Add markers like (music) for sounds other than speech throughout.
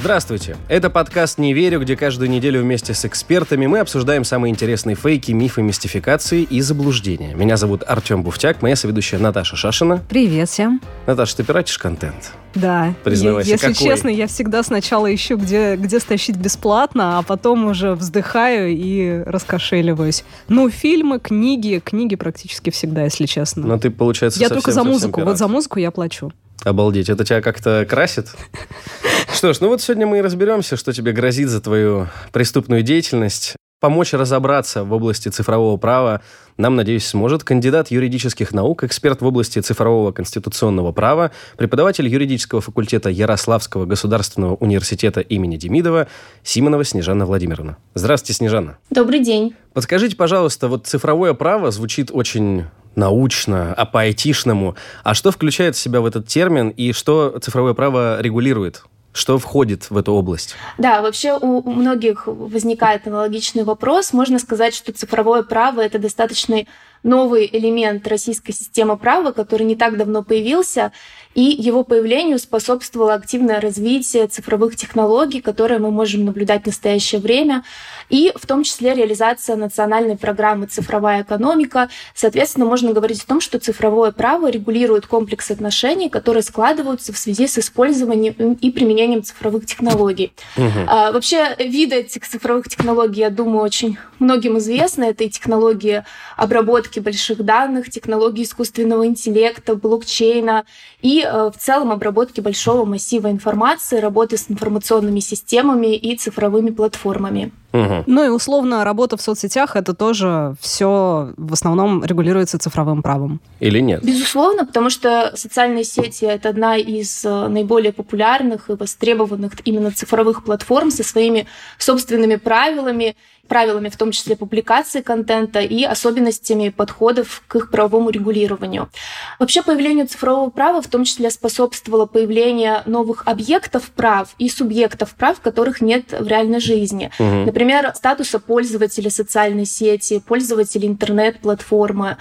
Здравствуйте! Это подкаст «Не верю», где каждую неделю вместе с экспертами мы обсуждаем самые интересные фейки, мифы, мистификации и заблуждения. Меня зовут Артем Буфтяк, моя соведущая Наташа Шашина. Привет всем. Наташа, ты пиратишь контент? Да. Признавайся, Если какой? честно, я всегда сначала ищу, где, где стащить бесплатно, а потом уже вздыхаю и раскошеливаюсь. Ну, фильмы, книги, книги практически всегда, если честно. Но ты, получается, я совсем, только за музыку. Вот за музыку я плачу. Обалдеть, это тебя как-то красит? Что ж, ну вот сегодня мы и разберемся, что тебе грозит за твою преступную деятельность. Помочь разобраться в области цифрового права нам, надеюсь, сможет кандидат юридических наук, эксперт в области цифрового конституционного права, преподаватель юридического факультета Ярославского государственного университета имени Демидова Симонова Снежана Владимировна. Здравствуйте, Снежана. Добрый день. Подскажите, пожалуйста, вот цифровое право звучит очень научно, а по-айтишному. А что включает в себя в этот термин и что цифровое право регулирует? Что входит в эту область? Да, вообще у многих возникает аналогичный вопрос. Можно сказать, что цифровое право это достаточно новый элемент российской системы права, который не так давно появился, и его появлению способствовало активное развитие цифровых технологий, которые мы можем наблюдать в настоящее время, и в том числе реализация национальной программы «Цифровая экономика». Соответственно, можно говорить о том, что цифровое право регулирует комплекс отношений, которые складываются в связи с использованием и применением цифровых технологий. А, вообще, виды этих цифровых технологий, я думаю, очень многим известны. Это и технологии обработки больших данных, технологии искусственного интеллекта, блокчейна и в целом обработки большого массива информации, работы с информационными системами и цифровыми платформами. Ну и условно, работа в соцсетях, это тоже все в основном регулируется цифровым правом. Или нет? Безусловно, потому что социальные сети это одна из э, наиболее популярных и востребованных именно цифровых платформ со своими собственными правилами, правилами в том числе публикации контента и особенностями подходов к их правовому регулированию. Вообще появлению цифрового права в том числе способствовало появление новых объектов прав и субъектов прав, которых нет в реальной жизни. Мгм. Например, статуса пользователя социальной сети, пользователя интернет-платформы,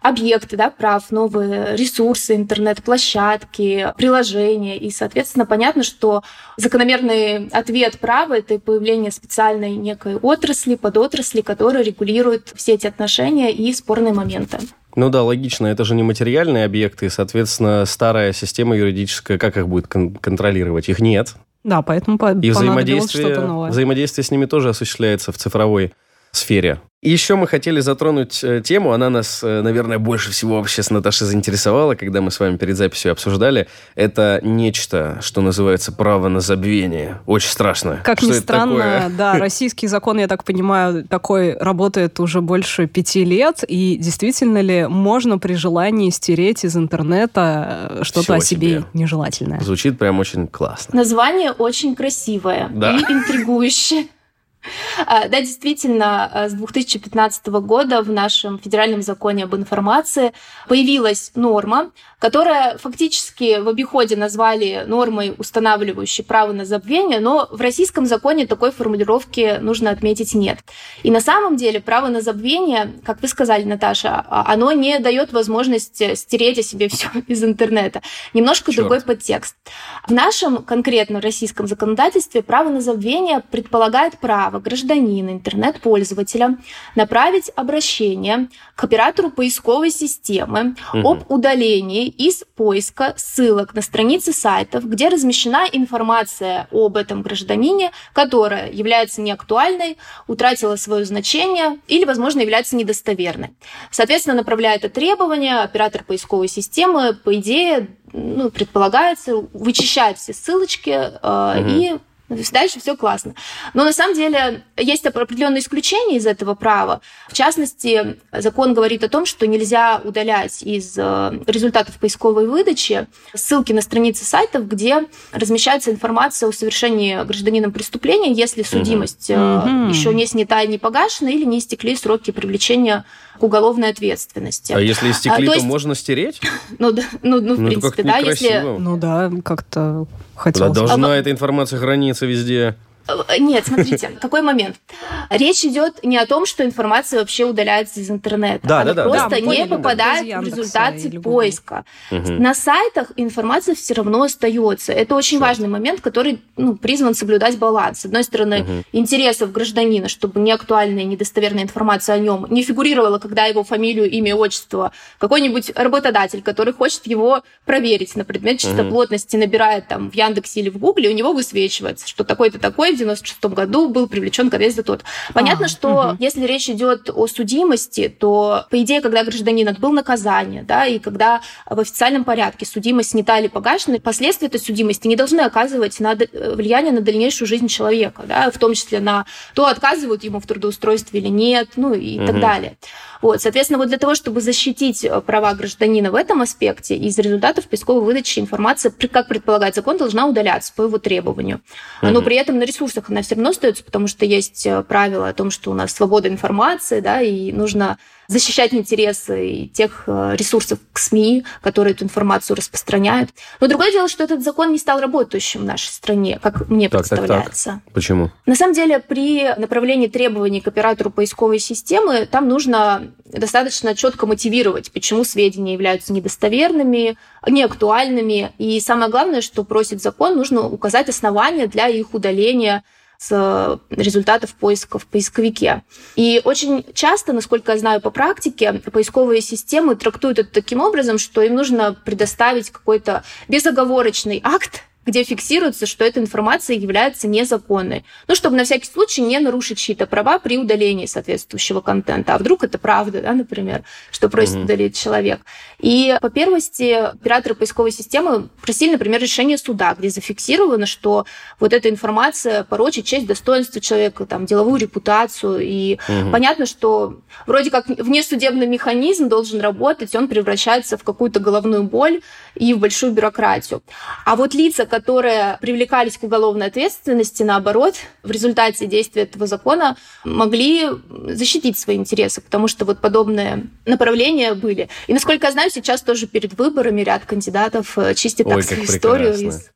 объекты да, прав, новые ресурсы, интернет-площадки, приложения. И, соответственно, понятно, что закономерный ответ права — это появление специальной некой отрасли, подотрасли, которая регулирует все эти отношения и спорные моменты. Ну да, логично, это же не материальные объекты, и, соответственно, старая система юридическая, как их будет кон- контролировать? Их нет. Да, поэтому по- И понадобилось что-то новое. взаимодействие с ними тоже осуществляется в цифровой сфере. И еще мы хотели затронуть э, тему, она нас, э, наверное, больше всего вообще с Наташей заинтересовала, когда мы с вами перед записью обсуждали. Это нечто, что называется право на забвение. Очень страшно. Как Что ни это странно, такое? да, российский закон, я так понимаю, такой работает уже больше пяти лет. И действительно ли можно при желании стереть из интернета э, что-то о себе себе. нежелательное? Звучит прям очень классно. Название очень красивое Да. и интригующее. А, Да, действительно, а, с 2015 года в нашем федеральном законе об информации появилась норма, которая фактически в обиходе назвали нормой, устанавливающей право на забвение, но в российском законе такой формулировки, нужно отметить, нет. И на самом деле право на забвение, как вы сказали, Наташа, а, оно не дает возможность стереть о себе (laughs) все из интернета. Немножко Чёрт. другой подтекст. В нашем конкретно российском законодательстве право на забвение предполагает право гражданина, интернет-пользователя направить обращение к оператору поисковой системы Мгм. об удалении из поиска ссылок на страницы сайтов, где размещена информация об этом гражданине, которая является неактуальной, утратила свое значение или, возможно, является недостоверной. Соответственно, направляя это требование, оператор поисковой системы, по идее, ну, предполагается, вычищает все ссылочки э, Мгм. и Дальше все классно. Но на самом деле есть определенные исключения из этого права. В частности, закон говорит о том, что нельзя удалять из э, результатов поисковой выдачи ссылки на страницы сайтов, где размещается информация о совершении гражданином преступления, если судимость Мгм. еще не снята и не погашена или не истекли сроки привлечения уголовной ответственности. А если истекли, а, то, есть... можно стереть? (laughs) Ну, да, ну, ну, в ну, принципе, да, если... Ну да, как-то хотелось. Куда должна а, эта информация храниться везде? Э, нет, смотрите, (laughs) какой момент. Речь идет не о том, что информация вообще удаляется из интернета. Да, Она да, да. просто да, не попадает в результаты поиска. Угу. На сайтах информация все равно остается. Это очень Все. важный момент, который ну, призван соблюдать баланс. С одной стороны, угу. интересов гражданина, чтобы неактуальная, недостоверная информация о нем не фигурировала, когда его фамилию, имя, отчество, какой-нибудь работодатель, который хочет его проверить на предмет чистоплотности, угу. набирает там в Яндексе или в Гугле, у него высвечивается, что такой-то такой в 96 году был привлечен к ответственности тот. Понятно, а, что угу. если речь идет о судимости, то, по идее, когда гражданин отбыл наказание, да, и когда в официальном порядке судимость снята или погашена, последствия этой судимости не должны оказывать на влияние на дальнейшую жизнь человека, да, в том числе на то, отказывают ему в трудоустройстве или нет, ну и угу. так далее. Вот, соответственно, вот для того, чтобы защитить э, права гражданина в этом аспекте, из результатов поисковой выдачи информация, как предполагает закон, должна удаляться по его требованию. Но при этом на ресурсах она все равно остается, потому что есть э, правила о том, что у нас свобода информации, да, и нужно защищать интересы тех э, ресурсов к СМИ, которые эту информацию распространяют. Но другое дело, что этот закон не стал работающим в нашей стране, как мне так, представляется. Так, так. Почему? На самом деле, при направлении требований к оператору поисковой системы там нужно достаточно четко мотивировать, почему сведения являются недостоверными, неактуальными. И самое главное, что просит закон, нужно указать основания для их удаления с результатов поиска в поисковике. И очень часто, насколько я знаю по практике, поисковые системы трактуют это таким образом, что им нужно предоставить какой-то безоговорочный акт, где фиксируется, что эта информация является незаконной. Ну, чтобы на всякий случай не нарушить чьи-то права при удалении соответствующего контента. А вдруг это правда, да, например, что просит mm-hmm. удалить человек. И по первости операторы поисковой системы просили, например, решение суда, где зафиксировано, что вот эта информация порочит честь, достоинство человека, там, деловую репутацию. И mm-hmm. понятно, что вроде как внесудебный механизм должен работать, он превращается в какую-то головную боль и в большую бюрократию. А вот лица, которые привлекались к уголовной ответственности, наоборот, в результате действия этого закона могли защитить свои интересы, потому что вот подобные направления были. И, насколько я знаю, сейчас тоже перед выборами ряд кандидатов э, чистит Ой, так свою историю из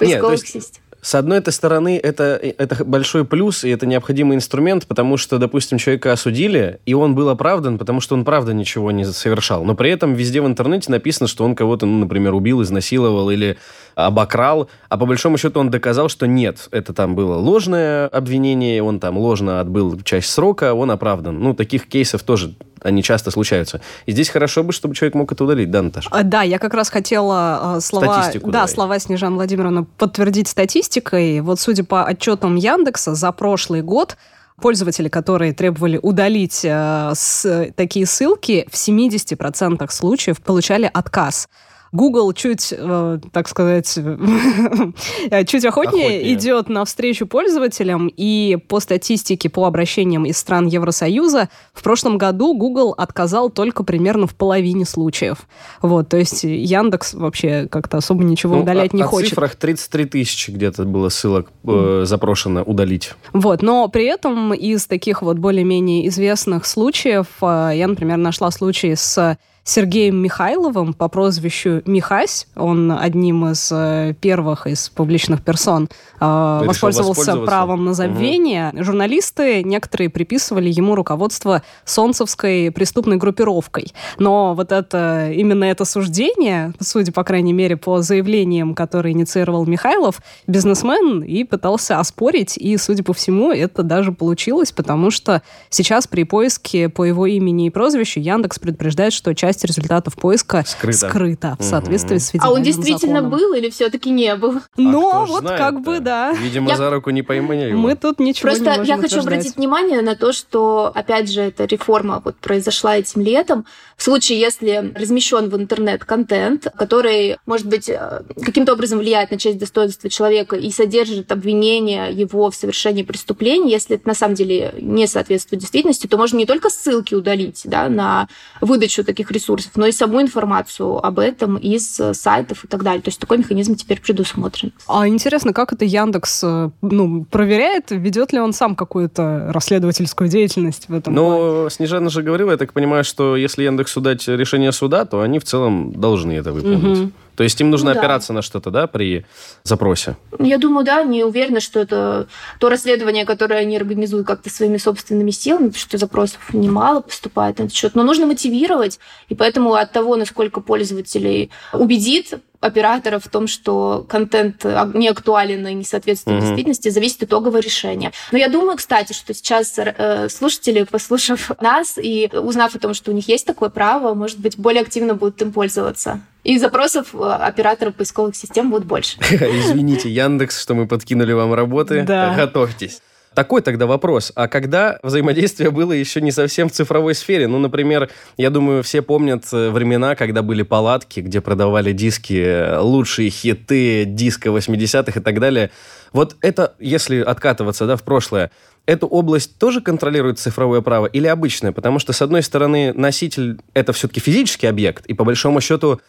поисковых систем с одной этой стороны, это, это большой плюс, и это необходимый инструмент, потому что, допустим, человека осудили, и он был оправдан, потому что он, правда, ничего не совершал. Но при этом везде в интернете написано, что он кого-то, ну, например, убил, изнасиловал или обокрал, а по большому счету он доказал, что нет, это там было ложное обвинение, он там ложно отбыл часть срока, он оправдан. Ну, таких кейсов тоже они часто случаются. И здесь хорошо бы, чтобы человек мог это удалить, да, Наташа? А, да, я как раз хотела э, слова, Статистику да, давай. слова Снежаны Владимировны подтвердить статистикой. Вот судя по отчетам Яндекса за прошлый год пользователи, которые требовали удалить э, с, такие ссылки, в 70% случаев получали отказ. Google чуть, э, так сказать, (laughs) чуть охотнее, охотнее идет навстречу пользователям, и по статистике по обращениям из стран Евросоюза в прошлом году Google отказал только примерно в половине случаев. Вот, то есть Яндекс вообще как-то особо ничего ну, удалять о, не о хочет. В цифрах 33 тысячи где-то было ссылок э, запрошено удалить. Вот, но при этом из таких вот более-менее известных случаев э, я, например, нашла случай с Сергеем Михайловым по прозвищу Михась. Он одним из э, первых из публичных персон э, воспользовался правом на забвение. Угу. Журналисты некоторые приписывали ему руководство солнцевской преступной группировкой. Но вот это именно это суждение, судя, по крайней мере, по заявлениям, которые инициировал Михайлов, бизнесмен и пытался оспорить, и, судя по всему, это даже получилось, потому что сейчас при поиске по его имени и прозвищу Яндекс предупреждает, что часть часть результатов поиска скрыта, скрыта в соответствии угу. с федеральным А он действительно законом. был или все-таки не был? А Но вот как бы да. Видимо, я... за руку не поймали Мы тут ничего Просто не можем я хочу утверждать. обратить внимание на то, что, опять же, эта реформа вот произошла этим летом. В случае, если размещен в интернет контент, который, может быть, э, каким-то образом влияет на честь достоинства человека и содержит обвинение его в совершении преступления, если это на самом деле не соответствует действительности, то можно не только ссылки удалить да, на выдачу таких ресурсов, ресурсов, но и саму информацию об этом из сайтов и так далее. То есть такой механизм теперь предусмотрен. А интересно, как это Яндекс ну, проверяет, ведет ли он сам какую-то расследовательскую деятельность в этом? Ну, плане? Снежана же говорила, я так понимаю, что если Яндексу дать решение суда, то они в целом должны это выполнить. Угу. То есть им нужно ну, опираться да. на что-то, да, при запросе? Я думаю, да, не уверена, что это то расследование, которое они организуют как-то своими собственными силами, потому что запросов немало поступает на этот счет. Но нужно мотивировать, и поэтому от того, насколько пользователей убедит оператора в том, что контент не актуален и не соответствует mm-hmm. действительности, зависит итоговое решение. Но я думаю, кстати, что сейчас э, слушатели, послушав (laughs) нас и узнав о том, что у них есть такое право, может быть, более активно будут им пользоваться. И запросов э, операторов поисковых систем будет больше. (laughs) Извините, Яндекс, что мы подкинули вам работы. Да. Готовьтесь. Такой тогда вопрос. А когда взаимодействие было еще не совсем в цифровой сфере? Ну, например, я думаю, все помнят э, времена, когда были палатки, где продавали диски, э, лучшие хиты диска 80-х и так далее. Вот это, если откатываться да, в прошлое, эту область тоже контролирует цифровое право или обычное? Потому что, с одной стороны, носитель — это все-таки физический объект, и по большому счету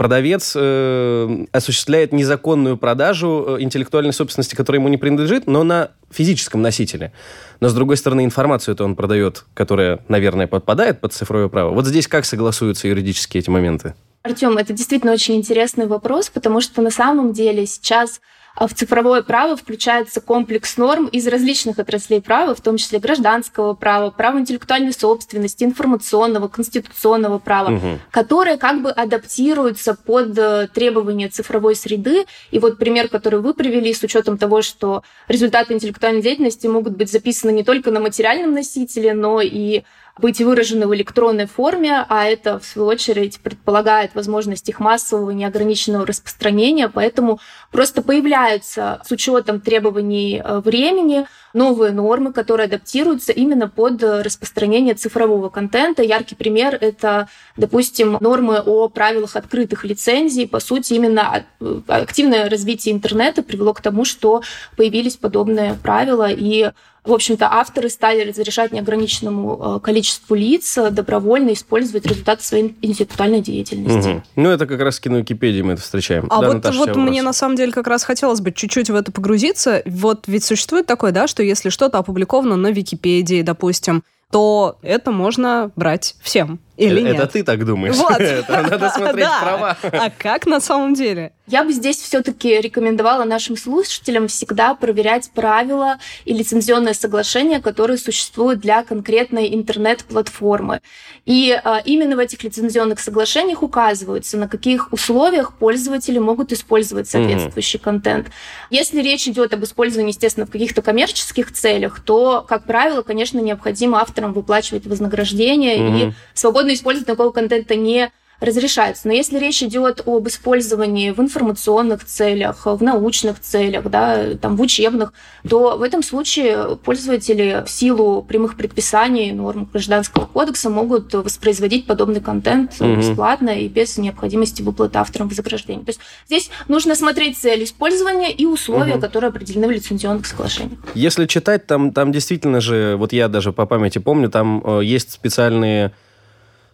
продавец э, осуществляет незаконную продажу э, интеллектуальной собственности, которая ему не принадлежит, но на физическом носителе. Но, с другой стороны, информацию это он продает, которая, наверное, подпадает под цифровое право. Вот здесь как согласуются юридически эти моменты? Артем, это действительно очень интересный вопрос, потому что на самом деле сейчас а в цифровое право включается комплекс норм из различных отраслей права, в том числе гражданского права, права интеллектуальной собственности, информационного, конституционного права, угу. которые как бы адаптируются под э, требования цифровой среды. И вот пример, который вы привели с учетом того, что результаты интеллектуальной деятельности могут быть записаны не только на материальном носителе, но и быть выражены в электронной форме, а это, в свою очередь, предполагает возможность их массового неограниченного распространения, поэтому просто появляются с учетом требований э, времени новые нормы, которые адаптируются именно под распространение цифрового контента. Яркий пример — это, допустим, нормы о правилах открытых лицензий. По сути, именно э, активное развитие интернета привело к тому, что появились подобные правила, и в общем-то, авторы стали разрешать неограниченному э, количеству лиц э, добровольно использовать результаты своей интеллектуальной деятельности. Угу. Ну, это как раз в Википедии мы это встречаем. А да, вот, Наташа, вот мне на самом деле как раз хотелось бы чуть-чуть в это погрузиться. Вот ведь существует такое, да, что если что-то опубликовано на Википедии, допустим, то это можно брать всем. Или это, нет? Это ты так думаешь. Вот. (laughs) это надо смотреть права. А как на самом деле? Я бы здесь все-таки рекомендовала нашим слушателям всегда проверять правила и лицензионные соглашения, которые существуют для конкретной интернет-платформы. И а, именно в этих лицензионных соглашениях указываются, на каких условиях пользователи могут использовать соответствующий mm-hmm. контент. Если речь идет об использовании, естественно, в каких-то коммерческих целях, то, как правило, конечно, необходимо авторам выплачивать вознаграждение mm-hmm. и свободно использовать такого контента не разрешается. Но если речь идет об использовании в информационных целях, в научных целях, да, там, в учебных, то в этом случае пользователи в силу прямых предписаний норм Гражданского кодекса могут воспроизводить подобный контент угу. бесплатно и без необходимости выплаты авторам вознаграждения. То есть здесь нужно смотреть цель использования и условия, угу. которые определены в лицензионных соглашениях. Если читать, там, там действительно же, вот я даже по памяти помню, там э, есть специальные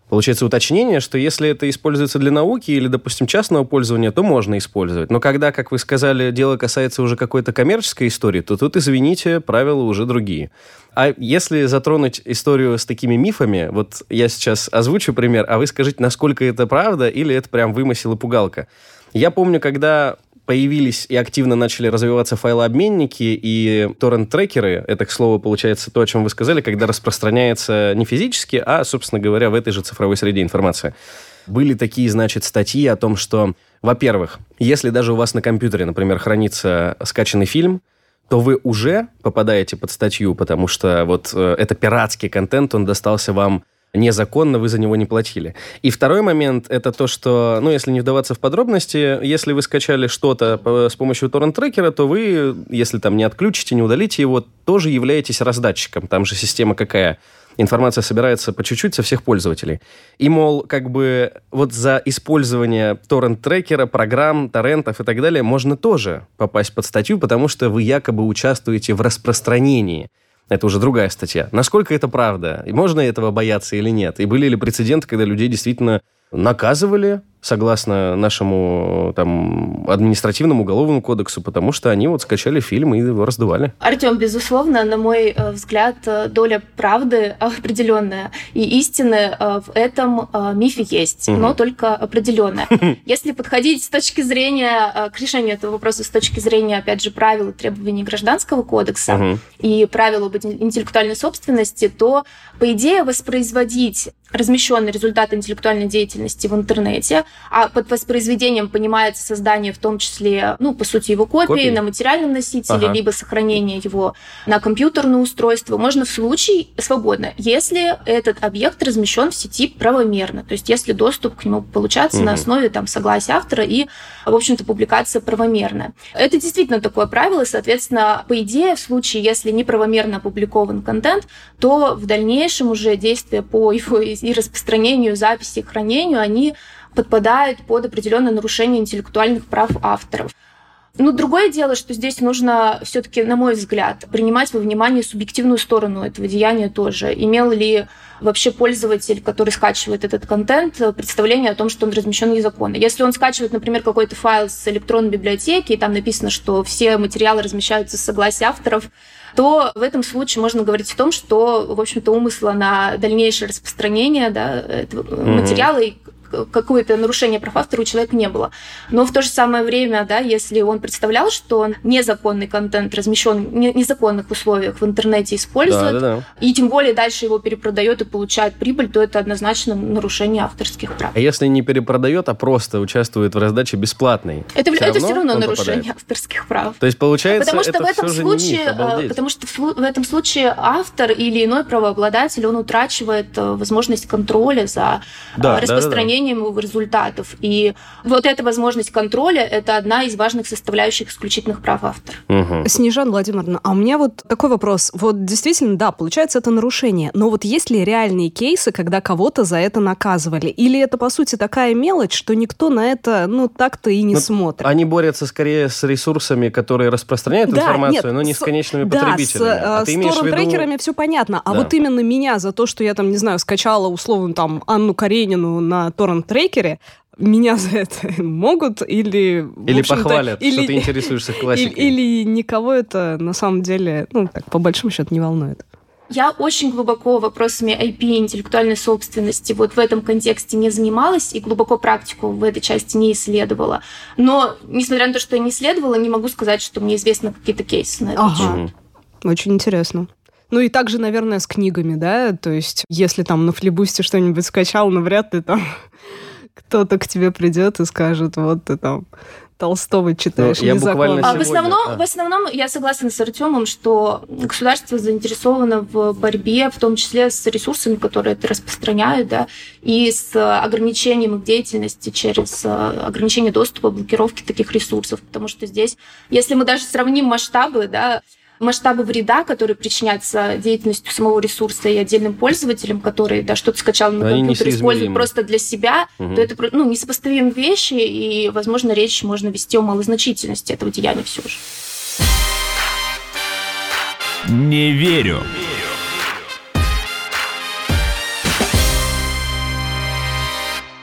Получается уточнение, что если это используется для науки или, допустим, частного пользования, то можно использовать. Но когда, как вы сказали, дело касается уже какой-то коммерческой истории, то тут, извините, правила уже другие. А если затронуть историю с такими мифами, вот я сейчас озвучу пример, а вы скажите, насколько это правда или это прям вымысел и пугалка. Я помню, когда появились и активно начали развиваться файлообменники и торрент-трекеры. Это, к слову, получается то, о чем вы сказали, когда распространяется не физически, а, собственно говоря, в этой же цифровой среде информация. Были такие, значит, статьи о том, что, во-первых, если даже у вас на компьютере, например, хранится скачанный фильм, то вы уже попадаете под статью, потому что вот э, это пиратский контент, он достался вам незаконно, вы за него не платили. И второй момент – это то, что, ну, если не вдаваться в подробности, если вы скачали что-то с помощью торрент-трекера, то вы, если там не отключите, не удалите его, тоже являетесь раздатчиком. Там же система какая? информация собирается по чуть-чуть со всех пользователей. И, мол, как бы вот за использование торрент-трекера, программ, торрентов и так далее можно тоже попасть под статью, потому что вы якобы участвуете в распространении это уже другая статья. Насколько это правда? И можно этого бояться или нет? И были ли прецеденты, когда людей действительно наказывали согласно нашему там, административному уголовному кодексу, потому что они вот скачали фильм и его раздували. Артем, безусловно, на мой э, взгляд, э, доля правды определенная. И истины э, в этом мифе есть, угу. но только определенная. (laughs) Если подходить с точки зрения к решению этого вопроса, с точки зрения, опять же, правил и требований Гражданского кодекса угу. и правил об интеллектуальной собственности, то, по идее, воспроизводить размещенный результат интеллектуальной деятельности в интернете, а под воспроизведением понимается создание в том числе, ну, по сути, его копии, копии? на материальном носителе, ага. либо сохранение его на компьютерное устройство, можно в случае свободно, если этот объект размещен в сети правомерно, то есть если доступ к нему получается угу. на основе там, согласия автора и, в общем-то, публикация правомерная. Это действительно такое правило, соответственно, по идее, в случае, если неправомерно опубликован контент, то в дальнейшем уже действия по его и распространению, записи, хранению, они подпадают под определенное нарушение интеллектуальных прав авторов. Ну, другое дело, что здесь нужно все-таки, на мой взгляд, принимать во внимание субъективную сторону этого деяния тоже. Имел ли вообще пользователь, который скачивает этот контент, представление о том, что он размещен незаконно. Если он скачивает, например, какой-то файл с электронной библиотеки, и там написано, что все материалы размещаются с согласия авторов, то в этом случае можно говорить о том, что, в общем-то, умысла на дальнейшее распространение да, этого mm-hmm. материала какое-то нарушение прав автора у человека не было. Но в то же самое время, да, если он представлял, что незаконный контент размещен в незаконных условиях в интернете использует, да, да, да. и тем более дальше его перепродает и получает прибыль, то это однозначно нарушение авторских прав. А если не перепродает, а просто участвует в раздаче бесплатной? Это все это равно, все равно нарушение попадает? авторских прав. То есть получается, потому что это в этом случае, миф, потому что в этом случае автор или иной правообладатель он утрачивает э, возможность контроля за да, распространением получением его результатов. И вот эта возможность контроля – это одна из важных составляющих исключительных прав автора. Угу. Снежан Владимировна, а у меня вот такой вопрос. Вот действительно, да, получается, это нарушение. Но вот есть ли реальные кейсы, когда кого-то за это наказывали? Или это, по сути, такая мелочь, что никто на это, ну, так-то и не но ну, смотрит? Они борются скорее с ресурсами, которые распространяют да, информацию, нет, но не с, с конечными да, потребителями. А с, а с торрент-трекерами виду... все понятно. А да. вот именно меня за то, что я там, не знаю, скачала условно там Анну Каренину на торрент торрент-трекере, меня за это (laughs) могут или... Или похвалят, или, что ты интересуешься (laughs) классикой. Или, или никого это на самом деле, ну, так, по большому счету, не волнует. Я очень глубоко вопросами IP, интеллектуальной собственности вот в этом контексте не занималась и глубоко практику в этой части не исследовала. Но, несмотря на то, что я не исследовала, не могу сказать, что мне известны какие-то кейсы на это. Ага. Очень интересно. Ну и также, наверное, с книгами, да? То есть, если там на флибусте что-нибудь скачал, ну вряд ли там (laughs) кто-то к тебе придет и скажет, вот ты там Толстого читаешь ну, я буквально а в основном, а. в основном я согласна с Артемом, что государство заинтересовано в борьбе, в том числе с ресурсами, которые это распространяют, да, и с ограничением их деятельности через э, ограничение доступа, блокировки таких ресурсов, потому что здесь, если мы даже сравним масштабы, да, масштабы вреда, которые причиняются деятельностью самого ресурса и отдельным пользователям, которые да, что-то скачал на Они компьютер, используют просто для себя, угу. то это ну, несопоставимые вещи, и, возможно, речь можно вести о малозначительности этого деяния все же. Не верю.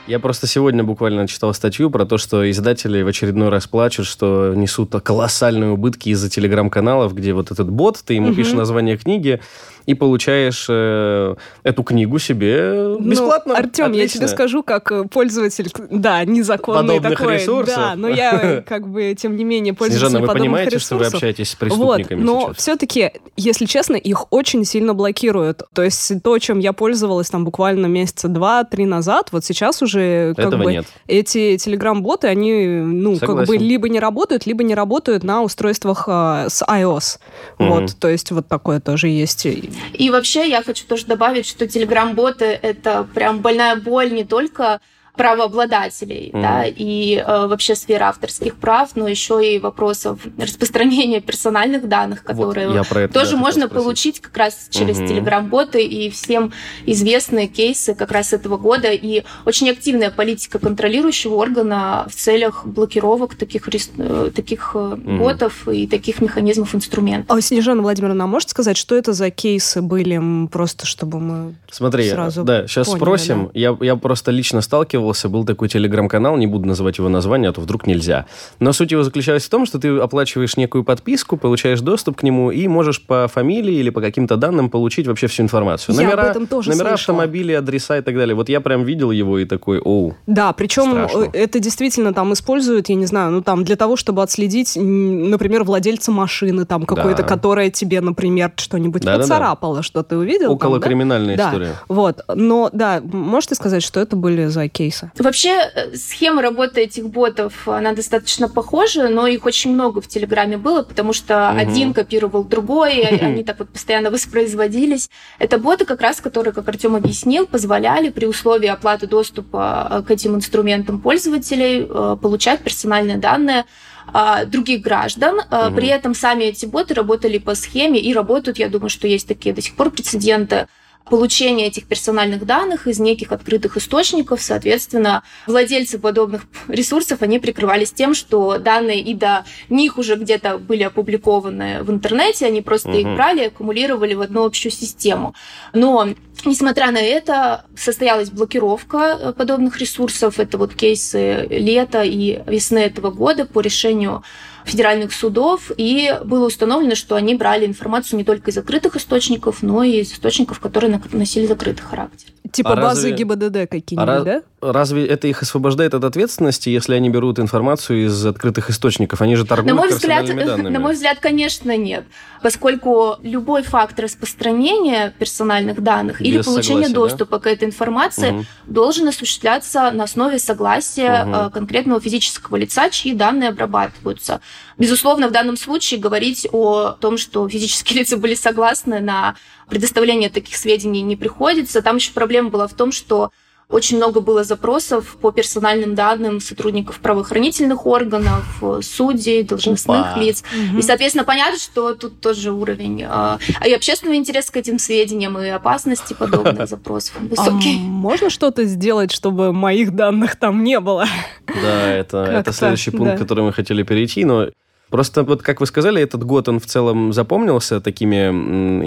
Я просто сегодня буквально читал статью про то, что издатели в очередной раз плачут, что несут колоссальные убытки из-за телеграм-каналов, где вот этот бот, ты ему угу. пишешь название книги, и получаешь э, эту книгу себе ну, бесплатно. Ну, Артем, Отлично. я тебе скажу, как э, пользователь, да, незаконный подобных такой. ресурсов. Да, но я (laughs) как бы, тем не менее, пользователь Снежана, вы понимаете, ресурсов. что вы общаетесь с преступниками вот, но все-таки, если честно, их очень сильно блокируют. То есть то, чем я пользовалась там буквально месяца два-три назад, вот сейчас уже как Этого бы нет. эти телеграм-боты, они, ну, Согласен. как бы либо не работают, либо не работают на устройствах э, с iOS. Угу. Вот, то есть вот такое тоже есть. И вообще я хочу тоже добавить, что телеграм-боты — это прям больная боль не только правообладателей, mm-hmm. да, и э, вообще сфера авторских прав, но еще и вопросов распространения персональных данных, которые вот, тоже можно получить как раз через mm-hmm. телеграм-боты и всем известные кейсы как раз этого года и очень активная политика контролирующего органа в целях блокировок таких, э, таких mm-hmm. ботов и таких механизмов инструментов. А Снежана Владимировна, а можете сказать, что это за кейсы были, просто чтобы мы Смотри, сразу да, сейчас поняли, спросим. Да? Я, я просто лично сталкивался сталкивался, был такой телеграм-канал, не буду называть его название, а то вдруг нельзя. Но суть его заключалась в том, что ты оплачиваешь некую подписку, получаешь доступ к нему и можешь по фамилии или по каким-то данным получить вообще всю информацию. Я номера, об этом тоже номера слышала. автомобилей, адреса и так далее. Вот я прям видел его и такой, оу. Да, причем страшно. это действительно там используют, я не знаю, ну там для того, чтобы отследить, например, владельца машины там какой-то, Да. которая тебе, например, что-нибудь Да-да-да. поцарапала, что ты увидел. там, Около да? криминальная Да. история. Вот, но да, можете сказать, что это были за кейсы? Вообще, э, схема работы этих ботов, она достаточно похожа, но их очень много в Телеграме было, потому что Мгм. один копировал другой, они так вот постоянно воспроизводились. Это боты, как раз, которые, как Артем объяснил, позволяли при условии оплаты доступа э, к этим инструментам пользователей э, получать персональные данные а, других граждан. Мгм. При этом сами эти боты работали по схеме и работают, я думаю, что есть такие до сих пор прецеденты, получения этих персональных данных из неких открытых источников. Соответственно, владельцы подобных ресурсов, они прикрывались тем, что данные и до них уже где-то были опубликованы в интернете, они просто их Мгм. брали аккумулировали в одну общую систему. Но Несмотря на это, состоялась блокировка э, подобных ресурсов. Это вот кейсы лета и весны этого года по решению федеральных судов, и было установлено, что они брали информацию не только из закрытых источников, но и из источников, которые носили закрытый характер. Типа А базы разве- ГИБДД какие-нибудь, А да? Разве это их освобождает от ответственности, если они берут информацию из открытых источников? Они же торгуют На мой, взгляд, персональными данными. на мой взгляд, конечно, нет. Поскольку любой факт распространения персональных данных или Без получения согласия, да? доступа к этой информации Мгм. должен осуществляться на основе согласия э, конкретного физического лица, чьи данные обрабатываются. Безусловно, в данном случае говорить о том, что физические (laughs) лица были согласны на предоставление таких сведений не приходится. Там еще проблема была в том, что очень много было запросов по персональным данным сотрудников правоохранительных органов, судей, должностных Опа. лиц. Мгм. И, соответственно, понятно, что тут тоже уровень э, а и общественного интереса к этим сведениям, и опасности подобных (laughs) запросов А высокий. можно что-то сделать, чтобы моих данных там не было? Да, это, это следующий пункт, да. к которому мы хотели перейти, но просто вот, как вы сказали, этот год он в целом запомнился такими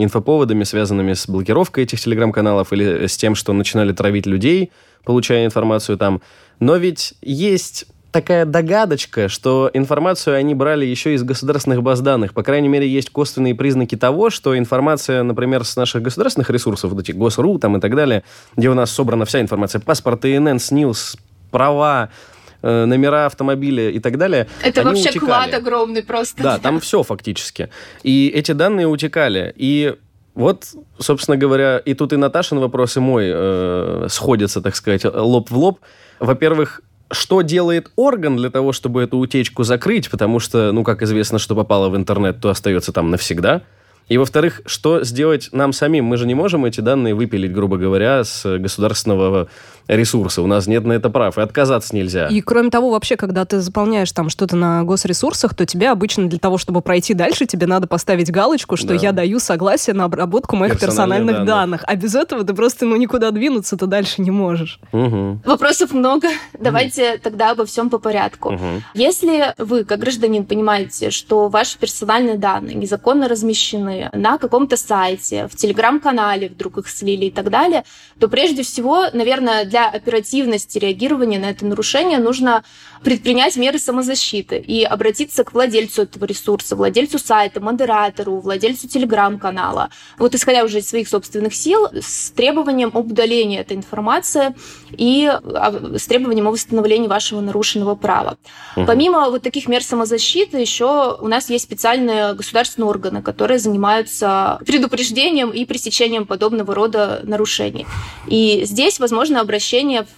инфоповодами, связанными с блокировкой этих телеграм-каналов или с тем, что начинали травить людей, получая информацию там. Но ведь есть такая догадочка, что информацию они брали еще из государственных баз данных. По крайней мере, есть косвенные признаки того, что информация, например, с наших государственных ресурсов, вот эти Госру там и так далее, где у нас собрана вся информация, паспорт, ИНН, СНИЛС, права, номера автомобиля и так далее. Это они вообще утекали. клад огромный просто. Да, там все фактически. И эти данные утекали. И вот, собственно говоря, и тут и Наташин вопрос, и мой э, сходятся, так сказать, лоб в лоб. Во-первых, что делает орган для того, чтобы эту утечку закрыть? Потому что, ну, как известно, что попало в интернет, то остается там навсегда. И, во-вторых, что сделать нам самим? Мы же не можем эти данные выпилить, грубо говоря, с государственного ресурса. У нас нет на это прав, и отказаться нельзя. И кроме того, вообще, когда ты заполняешь там что-то на госресурсах, то тебе обычно для того, чтобы пройти дальше, тебе надо поставить галочку, что Да. я даю согласие на обработку моих Персональных данных. данных. А без этого ты просто ну, никуда двинуться-то дальше не можешь. Мгм. Вопросов много. Давайте тогда обо всем по порядку. Мгм. Если вы, как гражданин, понимаете, что ваши персональные данные незаконно размещены на каком-то сайте, в телеграм-канале вдруг их слили и так далее, то прежде всего, наверное, для оперативности реагирования на это нарушение нужно предпринять меры самозащиты и обратиться к владельцу этого ресурса, владельцу сайта, модератору, владельцу телеграм-канала. Вот исходя уже из своих собственных сил, с требованием об удалении этой информации и а, с требованием о восстановлении вашего нарушенного права. Мгм. Помимо вот таких мер самозащиты, еще у нас есть специальные государственные органы, которые занимаются предупреждением и пресечением подобного рода нарушений. И здесь возможно обращение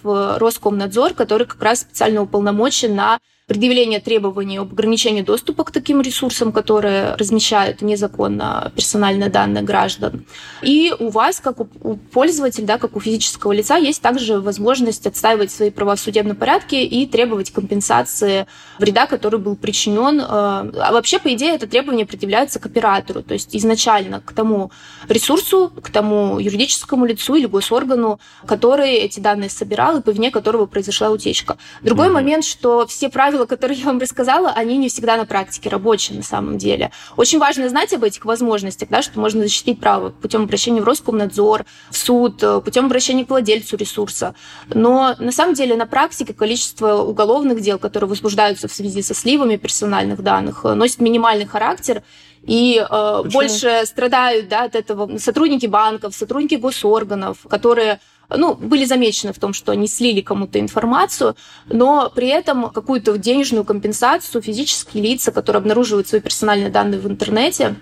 в Роскомнадзор, который как раз специально уполномочен на предъявление требований об ограничении доступа к таким ресурсам, которые размещают незаконно персональные данные граждан. И у вас, как у пользователя, да, как у физического лица, есть также возможность отстаивать свои права в судебном порядке и требовать компенсации вреда, который был причинен. Э, а вообще, по идее, это требование предъявляется к оператору, то есть изначально к тому ресурсу, к тому юридическому лицу или госоргану, который эти данные собирал и по вине которого произошла утечка. Другой mm-hmm. момент, что все правила правила, которые я вам рассказала, они не всегда на практике рабочие на самом деле. Очень важно знать об этих возможностях, да, что можно защитить право путем обращения в Роскомнадзор, в суд, путем обращения к владельцу ресурса. Но на самом деле на практике количество уголовных дел, которые возбуждаются в связи со сливами персональных данных, носит минимальный характер, и э, больше страдают да, от этого сотрудники банков, сотрудники госорганов, которые ну, были замечены в том, что они слили кому-то информацию, но при этом какую-то денежную компенсацию физические лица, которые обнаруживают свои персональные данные в интернете,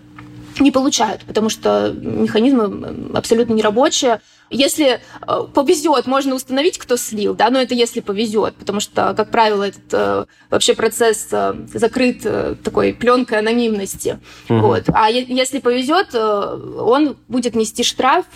не получают, потому что механизмы абсолютно нерабочие, если э, повезет, можно установить, кто слил, да, но это если повезет, потому что, как правило, этот э, вообще процесс э, закрыт такой пленкой анонимности. Угу. Вот. А если повезет, он будет нести штраф,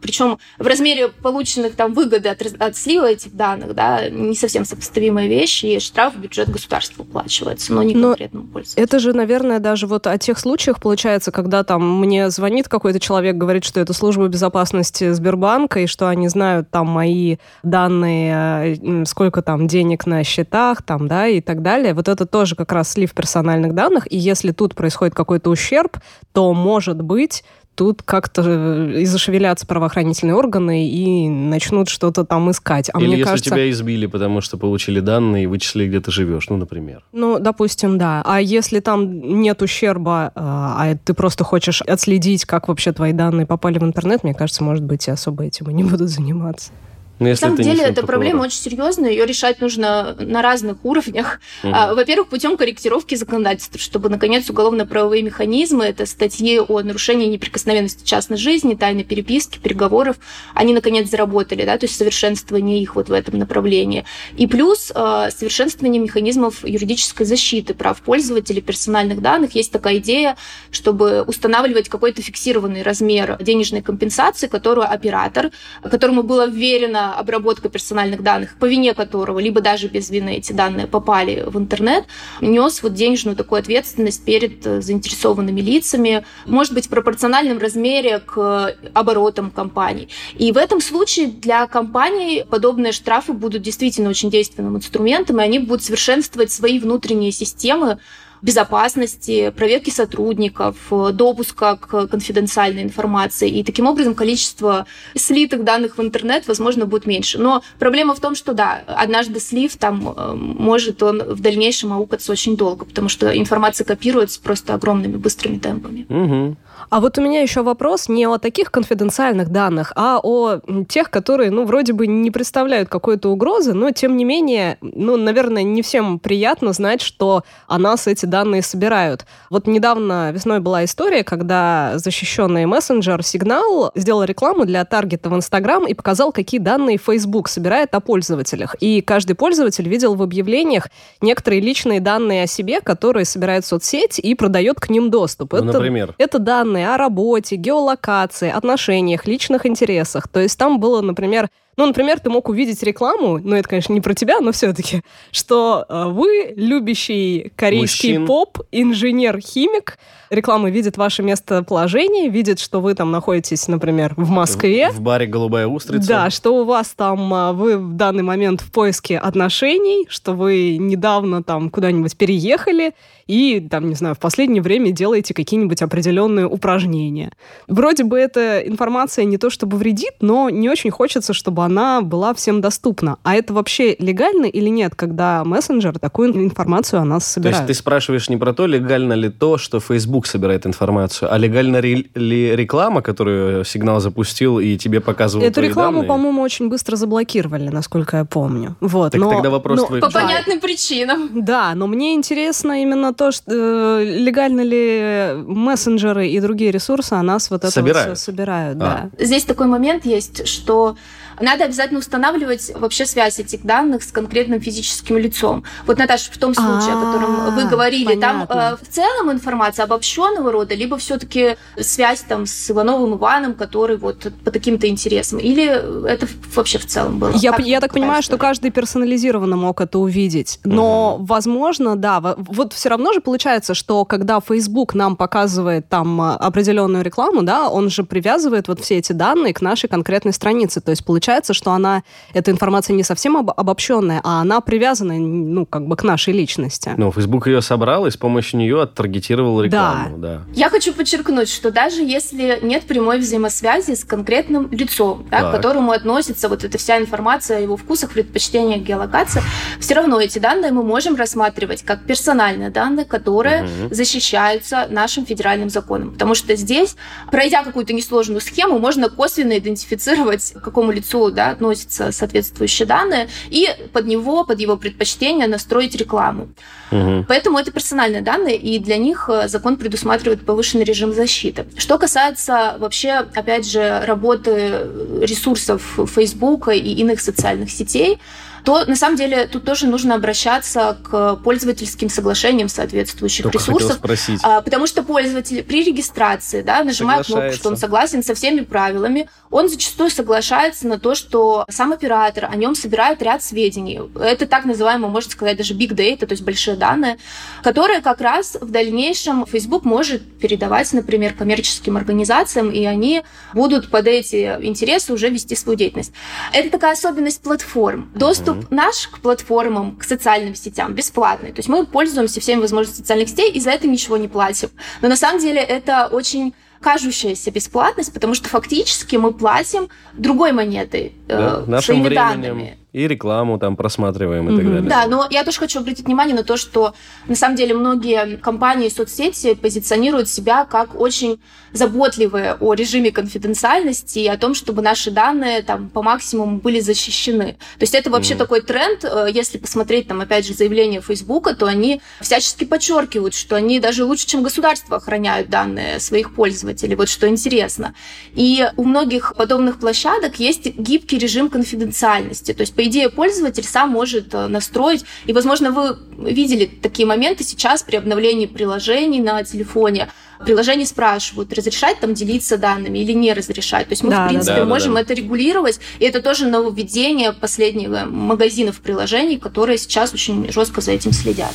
причем в размере полученных там выгоды от, от слива этих данных, да, не совсем сопоставимая вещь, и штраф в бюджет государства уплачивается, но не но конкретному пользователю. Это же, наверное, даже вот о тех случаях получается, когда там мне звонит какой-то человек, говорит, что это служба безопасности Сбербанка, банка, и что они знают там мои данные, э, сколько там денег на счетах, там, да, и так далее. Вот это тоже как раз слив персональных данных, и если тут происходит какой-то ущерб, то, может быть, тут как-то э, и зашевелятся правоохранительные органы и начнут что-то там искать. А Или мне если кажется... тебя избили, потому что получили данные и вычислили, где ты живешь, ну, например. Ну, допустим, да. А если там нет ущерба, а, а ты просто хочешь отследить, как вообще твои данные попали в интернет, мне кажется, может быть, и особо этим и не будут заниматься. Но ну, На самом деле, эта проблема очень серьезная, ее решать нужно на разных уровнях. Угу. Во-первых, путем корректировки законодательства, чтобы, наконец, уголовно-правовые механизмы, это статьи о нарушении неприкосновенности частной жизни, тайной переписки, переговоров, они, наконец, заработали, да, то есть совершенствование их вот в этом направлении. И плюс а, совершенствование механизмов юридической защиты прав пользователей персональных данных. Есть такая идея, чтобы устанавливать какой-то фиксированный размер денежной компенсации, которую оператор, которому было вверено обработка персональных данных, по вине которого, либо даже без вины эти данные попали в интернет, нес вот денежную такую ответственность перед э, заинтересованными лицами, может быть, в пропорциональном размере к оборотам компаний. И в этом случае для компаний подобные штрафы будут действительно очень действенным инструментом, и они будут совершенствовать свои внутренние системы, безопасности, проверки сотрудников, допуска к конфиденциальной информации. И таким образом количество слитых данных в интернет, возможно, будет меньше. Но проблема в том, что да, однажды слив там э, может он в дальнейшем аукаться очень долго, потому что информация копируется просто огромными быстрыми темпами. Угу. А вот у меня еще вопрос не о таких конфиденциальных данных, а о тех, которые, ну, вроде бы не представляют какой-то угрозы, но, тем не менее, ну, наверное, не всем приятно знать, что о нас эти данные собирают. Вот недавно весной была история, когда защищенный мессенджер Сигнал сделал рекламу для таргета в Инстаграм и показал, какие данные Facebook собирает о пользователях. И каждый пользователь видел в объявлениях некоторые личные данные о себе, которые собирает соцсеть и продает к ним доступ. Ну, это, например? Это данные о работе, геолокации, отношениях, личных интересах. То есть там было, например, ну, например, ты мог увидеть рекламу, ну, это, конечно, не про тебя, но все-таки, что э, вы, любящий корейский Мужчин. поп, инженер-химик, реклама видит ваше местоположение, видит, что вы там находитесь, например, в Москве. В, в баре «Голубая устрица». Да, что у вас там, а, вы в данный момент в поиске отношений, что вы недавно там куда-нибудь переехали, и, там, не знаю, в последнее время делаете какие-нибудь определенные упражнения. Вроде бы эта информация не то чтобы вредит, но не очень хочется, чтобы она была всем доступна. А это вообще легально или нет, когда мессенджер такую информацию о нас собирает? То есть ты спрашиваешь не про то, легально ли то, что Facebook собирает информацию, а легально ли реклама, которую сигнал запустил и тебе показывал Эту рекламу, по-моему, очень быстро заблокировали, насколько я помню. Вот, так но, тогда вопрос но, твой... По понятным причинам. Да, но мне интересно именно то, что э, легально ли мессенджеры и другие ресурсы о нас вот это собирают, вот собирают а. да. Здесь такой момент есть, что надо обязательно устанавливать вообще связь этих данных с конкретным физическим лицом. Вот, Наташа, в том случае, о котором вы говорили, там э, в целом информация обобщенного рода, либо все-таки связь там с Ивановым Иваном, который вот по таким-то интересам, или это вообще в целом было? Я, я так понимаю, что каждый персонализированно мог это увидеть, но, возможно, да, вот все равно же получается, что когда Facebook нам показывает там а, определенную рекламу, да, он же привязывает вот все эти данные к нашей конкретной странице, то есть получается, что она, эта информация не совсем об, обобщенная, а она привязана, ну, как бы к нашей личности. Ну, Facebook ее собрал и с помощью нее оттаргетировал рекламу, да. да. Я хочу подчеркнуть, что даже если нет прямой взаимосвязи с конкретным лицом, да, к которому относится вот эта вся информация о его вкусах, предпочтениях, геолокации, все равно эти данные мы можем рассматривать как персональные данные, которые угу. защищаются нашим федеральным законом. Потому что здесь, пройдя какую-то несложную схему, можно косвенно идентифицировать, к какому лицу да, относятся соответствующие данные, и под него, под его предпочтение настроить рекламу. Угу. Поэтому это персональные данные, и для них э, закон предусматривает повышенный режим защиты. Что касается вообще, опять же, работы ресурсов Facebook и иных социальных сетей, то на самом деле тут тоже нужно обращаться к пользовательским соглашениям соответствующих Только ресурсов. А, потому что пользователь при регистрации да, нажимает кнопку, что он согласен со всеми правилами, он зачастую соглашается на то, что сам оператор о нем собирает ряд сведений. Это так называемое, можно сказать, даже big data, то есть большие данные, которые как раз в дальнейшем Facebook может передавать, например, коммерческим организациям, и они будут под эти интересы уже вести свою деятельность. Это такая особенность платформ. Доступ доступ mm-hmm. наш к платформам, к социальным сетям бесплатный. То есть мы пользуемся всеми возможностями социальных сетей и за это ничего не платим. Но на самом деле это очень кажущаяся бесплатность, потому что фактически мы платим другой монетой, да, э, своими временем. данными и рекламу там просматриваем и mm-hmm. так далее. Да, но я тоже хочу обратить внимание на то, что на самом деле многие компании и соцсети позиционируют себя как очень заботливые о режиме конфиденциальности и о том, чтобы наши данные там по максимуму были защищены. То есть это вообще mm-hmm. такой тренд, э, если посмотреть там опять же заявление Фейсбука, то они всячески подчеркивают, что они даже лучше, чем государство охраняют данные своих пользователей, вот что интересно. И у многих подобных площадок есть гибкий режим конфиденциальности, то есть по идее, пользователь сам может э, настроить. И, возможно, вы видели такие моменты сейчас при обновлении приложений на телефоне. Приложения спрашивают, разрешать там делиться данными или не разрешать. То есть мы, да, в принципе, да, да, можем да. это регулировать. И это тоже нововведение последних магазинов приложений, которые сейчас очень жестко за этим следят.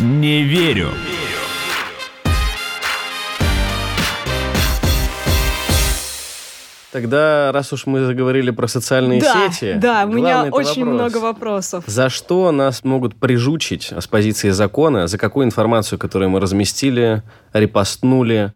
Не верю. Тогда, раз уж мы заговорили про социальные да, сети, да, у меня очень вопрос. много вопросов. За что нас могут прижучить с позиции закона, за какую информацию, которую мы разместили, репостнули,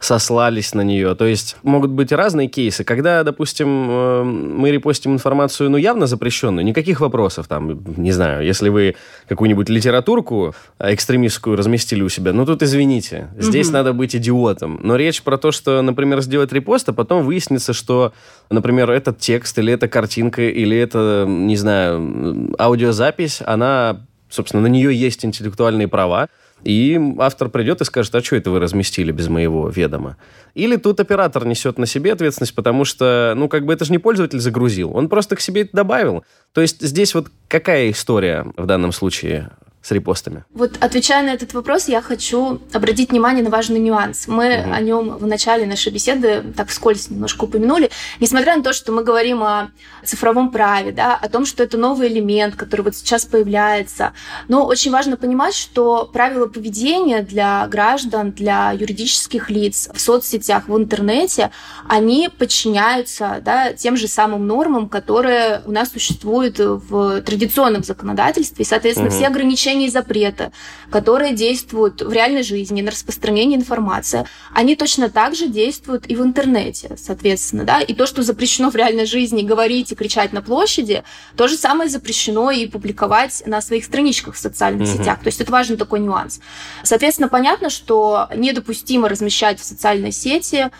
сослались на нее. То есть могут быть разные кейсы. Когда, допустим, э, мы репостим информацию, ну, явно запрещенную, никаких вопросов там, не знаю, если вы какую-нибудь литературку экстремистскую разместили у себя, ну, тут извините, здесь mm-hmm. надо быть идиотом. Но речь про то, что, например, сделать репост, а потом выяснится, что, например, этот текст или эта картинка или это, не знаю, аудиозапись, она, собственно, на нее есть интеллектуальные права, и автор придет и скажет, а что это вы разместили без моего ведома? Или тут оператор несет на себе ответственность, потому что, ну, как бы это же не пользователь загрузил, он просто к себе это добавил. То есть здесь вот какая история в данном случае с репостами? Вот отвечая на этот вопрос, я хочу обратить внимание на важный нюанс. Мы угу. о нем в начале нашей беседы так вскользь немножко упомянули. Несмотря на то, что мы говорим о цифровом праве, да, о том, что это новый элемент, который вот сейчас появляется, но очень важно понимать, что правила поведения для граждан, для юридических лиц в соцсетях, в интернете, они подчиняются да, тем же самым нормам, которые у нас существуют в традиционном законодательстве. И, соответственно, угу. все ограничения ограничения и запреты, которые действуют в реальной жизни на распространение информации, они точно так же действуют и в интернете, соответственно, да, и то, что запрещено в реальной жизни говорить и кричать на площади, то же самое запрещено и публиковать на своих страничках в социальных угу. сетях. То есть это важный такой нюанс. Соответственно, понятно, что недопустимо размещать в социальной сети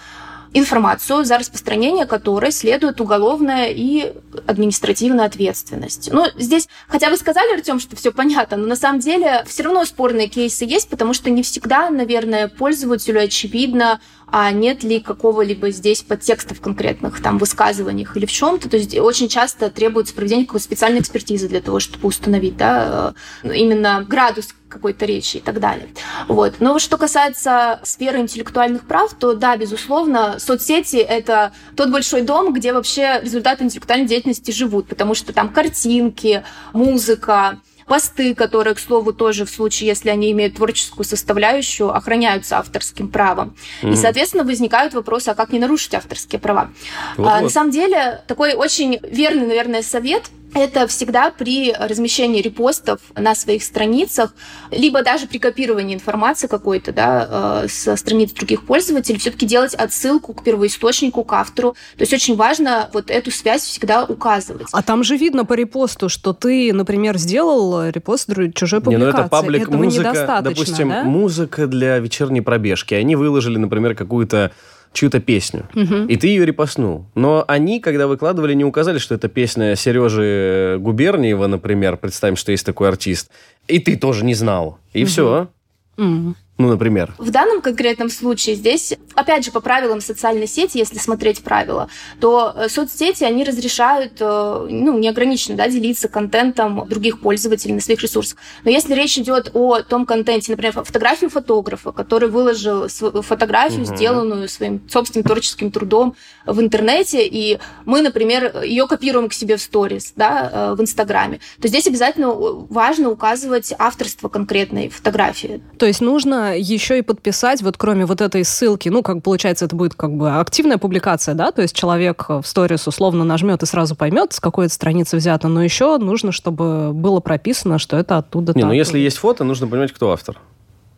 информацию, за распространение которой следует уголовная и административная ответственность. Ну, здесь, хотя вы сказали, Артем, что все понятно, но на самом деле все равно спорные кейсы есть, потому что не всегда, наверное, пользователю очевидно, а нет ли какого-либо здесь подтекста в конкретных там высказываниях или в чем-то. То есть очень часто требуется проведение какой-то специальной экспертизы для того, чтобы установить да, э, именно градус какой-то речи и так далее. Вот. Но что касается сферы интеллектуальных прав, то да, безусловно, соцсети — это тот большой дом, где вообще результаты интеллектуальной деятельности живут, потому что там картинки, музыка, посты, которые, к слову, тоже в случае, если они имеют творческую составляющую, охраняются авторским правом. Mm-hmm. И, соответственно, возникают вопросы, а как не нарушить авторские права. Вот-вот. А, на самом деле, такой очень верный, наверное, совет — это всегда при размещении репостов на своих страницах, либо даже при копировании информации какой-то да, э, со страниц других пользователей, все-таки делать отсылку к первоисточнику, к автору. То есть очень важно вот эту связь всегда указывать. А там же видно по репосту, что ты, например, сделал репост чужой публикации. Не, ну это паблик Этого музыка, допустим, да? музыка для вечерней пробежки. Они выложили, например, какую-то чью-то песню, угу. и ты ее репостнул. Но они, когда выкладывали, не указали, что это песня Сережи Губерниева, например, представим, что есть такой артист, и ты тоже не знал. И угу. все. Угу. Ну, например. В данном конкретном случае здесь, опять же, по правилам социальной сети, если смотреть правила, то э, соцсети, они разрешают, э, ну, неограниченно, да, делиться контентом других пользователей на своих ресурсах. Но если речь идет о том контенте, например, фотографию фотографа, который выложил фотографию, угу. сделанную своим собственным творческим трудом в интернете, и мы, например, ее копируем к себе в сторис, да, э, в Инстаграме, то здесь обязательно важно указывать авторство конкретной фотографии. То есть нужно еще и подписать, вот кроме вот этой ссылки, ну, как получается, это будет как бы активная публикация, да, то есть человек в сторис условно нажмет и сразу поймет, с какой страницы взято, но еще нужно, чтобы было прописано, что это оттуда. Не, ну если есть фото, нужно понимать, кто автор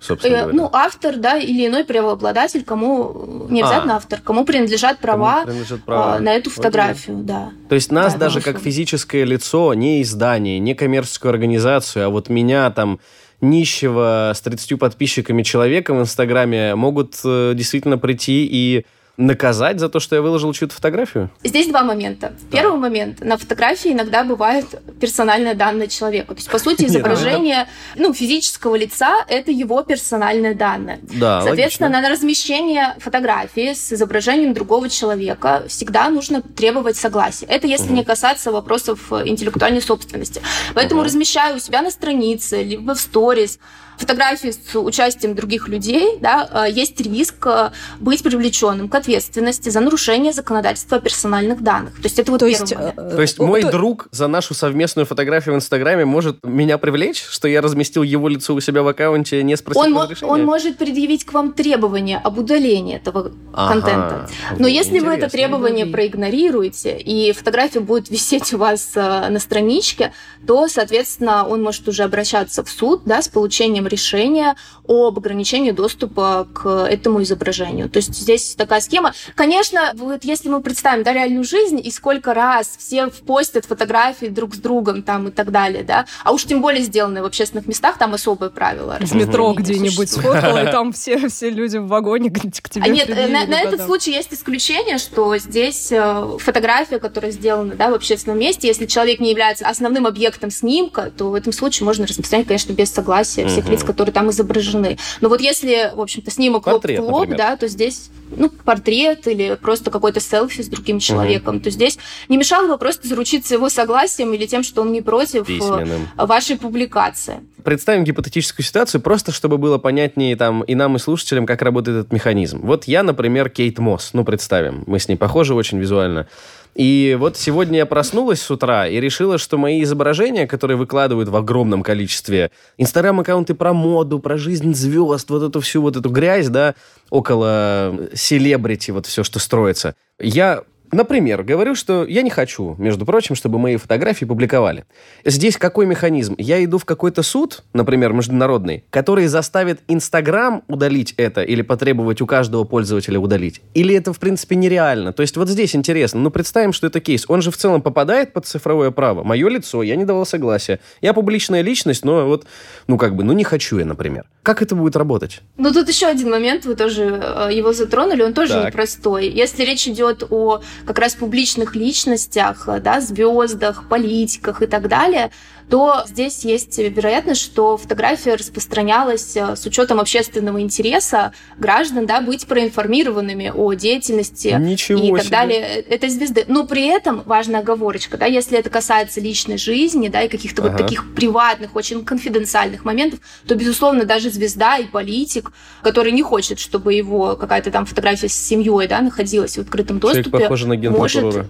собственно э, говоря. Ну, автор, да, или иной правообладатель, кому не обязательно а, автор, кому принадлежат права, кому принадлежат права. А, на эту фотографию, вот. да. То есть нас да, даже как физическое лицо, не издание, не коммерческую организацию, а вот меня там нищего с 30 подписчиками человека в Инстаграме могут э, действительно прийти и наказать за то, что я выложил чью-то фотографию? Здесь два момента. Да. Первый момент. На фотографии иногда бывает персональные данные человека. То есть, по сути, (laughs) изображение ну, физического лица – это его персональные данные. Да, Соответственно, логично. на размещение фотографии с изображением другого человека всегда нужно требовать согласия. Это если угу. не касаться вопросов интеллектуальной собственности. Поэтому угу. размещаю у себя на странице, либо в сторис – фотографии с участием других людей, да, э, есть риск э, быть привлеченным к ответственности за нарушение законодательства о персональных данных. То есть это вот То есть, момент. Э, То есть мой то... друг за нашу совместную фотографию в Инстаграме может меня привлечь, что я разместил его лицо у себя в аккаунте, не спросив он разрешения? Он может предъявить к вам требование об удалении этого ага, контента. Но если вы это требование проигнорируете, и фотография будет висеть у вас на страничке, то, соответственно, он может уже обращаться в суд да, с получением решение об ограничении доступа к этому изображению. То есть здесь такая схема. Конечно, вот если мы представим да, реальную жизнь и сколько раз все постят фотографии друг с другом там и так далее, да, а уж тем более сделанные в общественных местах, там особые правила. В метро где-нибудь сфоткала, и (laughs) там все, все люди в вагоне к тебе А нет, на, на этот случай есть исключение, что здесь э, фотография, которая сделана да, в общественном месте, если человек не является основным объектом снимка, то в этом случае можно распространять, конечно, без согласия всех лиц, лиц, которые там изображены. Но вот если, в общем-то, снимок лоб в лоб, да, то здесь ну, портрет или просто какой-то селфи с другим человеком, угу. то здесь не мешало бы просто заручиться его согласием или тем, что он не против э, Письменным. вашей публикации. Представим гипотетическую ситуацию, просто чтобы было понятнее там и нам, и слушателям, как работает этот механизм. Вот я, например, Кейт Мосс, ну, представим, мы с ней похожи очень визуально. И вот сегодня я проснулась с утра и решила, что мои изображения, которые выкладывают в огромном количестве, инстаграм-аккаунты про моду, про жизнь звезд, вот эту всю вот эту грязь, да, около селебрити, вот все, что строится, я Например, говорю, что я не хочу, между прочим, чтобы мои фотографии публиковали. Здесь какой механизм? Я иду в какой-то суд, например, международный, который заставит Инстаграм удалить это или потребовать у каждого пользователя удалить? Или это, в принципе, нереально? То есть вот здесь интересно. Ну, представим, что это кейс. Он же в целом попадает под цифровое право. Мое лицо, я не давал согласия. Я публичная личность, но вот, ну, как бы, ну, не хочу я, например. Как это будет работать? Ну, тут еще один момент, вы тоже э, его затронули, он тоже так. непростой. Если речь идет о как раз публичных личностях, да, звездах, политиках и так далее, то здесь есть вероятность, что фотография распространялась э, с учетом общественного интереса граждан, да, быть проинформированными о деятельности Ничего и так себе. далее этой звезды. Но при этом важная оговорочка, да, если это касается личной жизни, да, и каких-то ага. вот таких приватных, очень конфиденциальных моментов, то, безусловно, даже звезда и политик, который не хочет, чтобы его какая-то там фотография с семьей, да, находилась в открытом доступе, Человек, похоже на может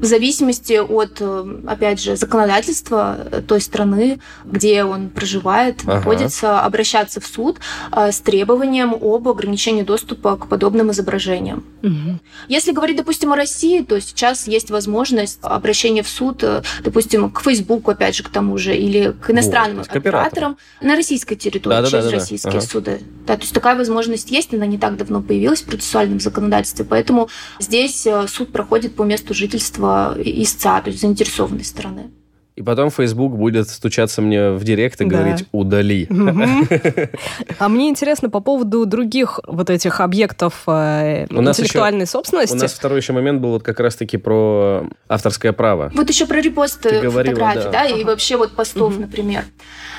в зависимости от, э, опять же, законодательства той страны, где он проживает, ага. находится, обращаться в суд э, с требованием об ограничении доступа к подобным изображениям. Угу. Если говорить, допустим, о России, то сейчас есть возможность обращения в суд, э, допустим, к Фейсбуку, опять же, к тому же, или к иностранным вот, операторам на российской территории, да, через да, да, российские ага. суды. Да, то есть такая возможность есть, она не так давно появилась в процессуальном законодательстве, поэтому здесь суд проходит по месту жительства истца, то есть заинтересованной стороны. И потом Facebook будет стучаться мне в директ и да. говорить «удали». А мне интересно по поводу других вот этих объектов э, интеллектуальной собственности. У нас второй еще момент был вот как раз-таки про авторское право. Вот еще про репост фотографий, да, и вообще вот постов, например.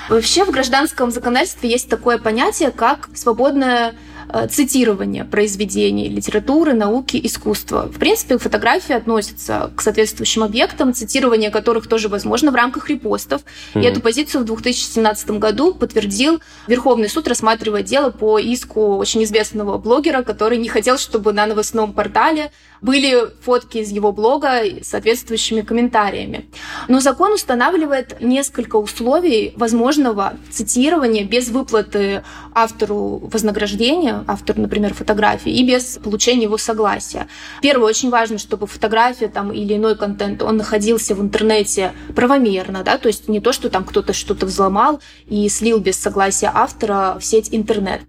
Вообще в гражданском законодательстве есть такое понятие, как свободное Э, цитирование произведений литературы, науки, искусства. В принципе, фотографии относятся к соответствующим объектам, цитирование которых тоже возможно в рамках репостов. Mm-hmm. И эту позицию в 2017 году подтвердил Верховный суд, рассматривая дело по иску очень известного блогера, который не хотел, чтобы на новостном портале были фотки из его блога с соответствующими комментариями. Но закон устанавливает несколько условий возможного цитирования без выплаты автору вознаграждения, автору, например, фотографии, и без получения его согласия. Первое, очень важно, чтобы фотография там, или иной контент, он находился в интернете правомерно, да, то есть не то, что там кто-то что-то взломал и слил без согласия автора в сеть интернет.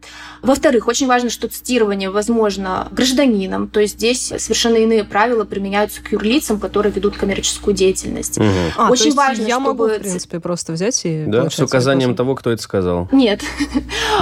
Во-вторых, очень важно, что цитирование возможно гражданином, то есть здесь совершенно иные правила применяются к юрлицам, которые ведут коммерческую деятельность. Угу. А, очень важно, я чтобы... могу, в принципе, просто взять и... Да, с указанием того, кто это сказал. Нет.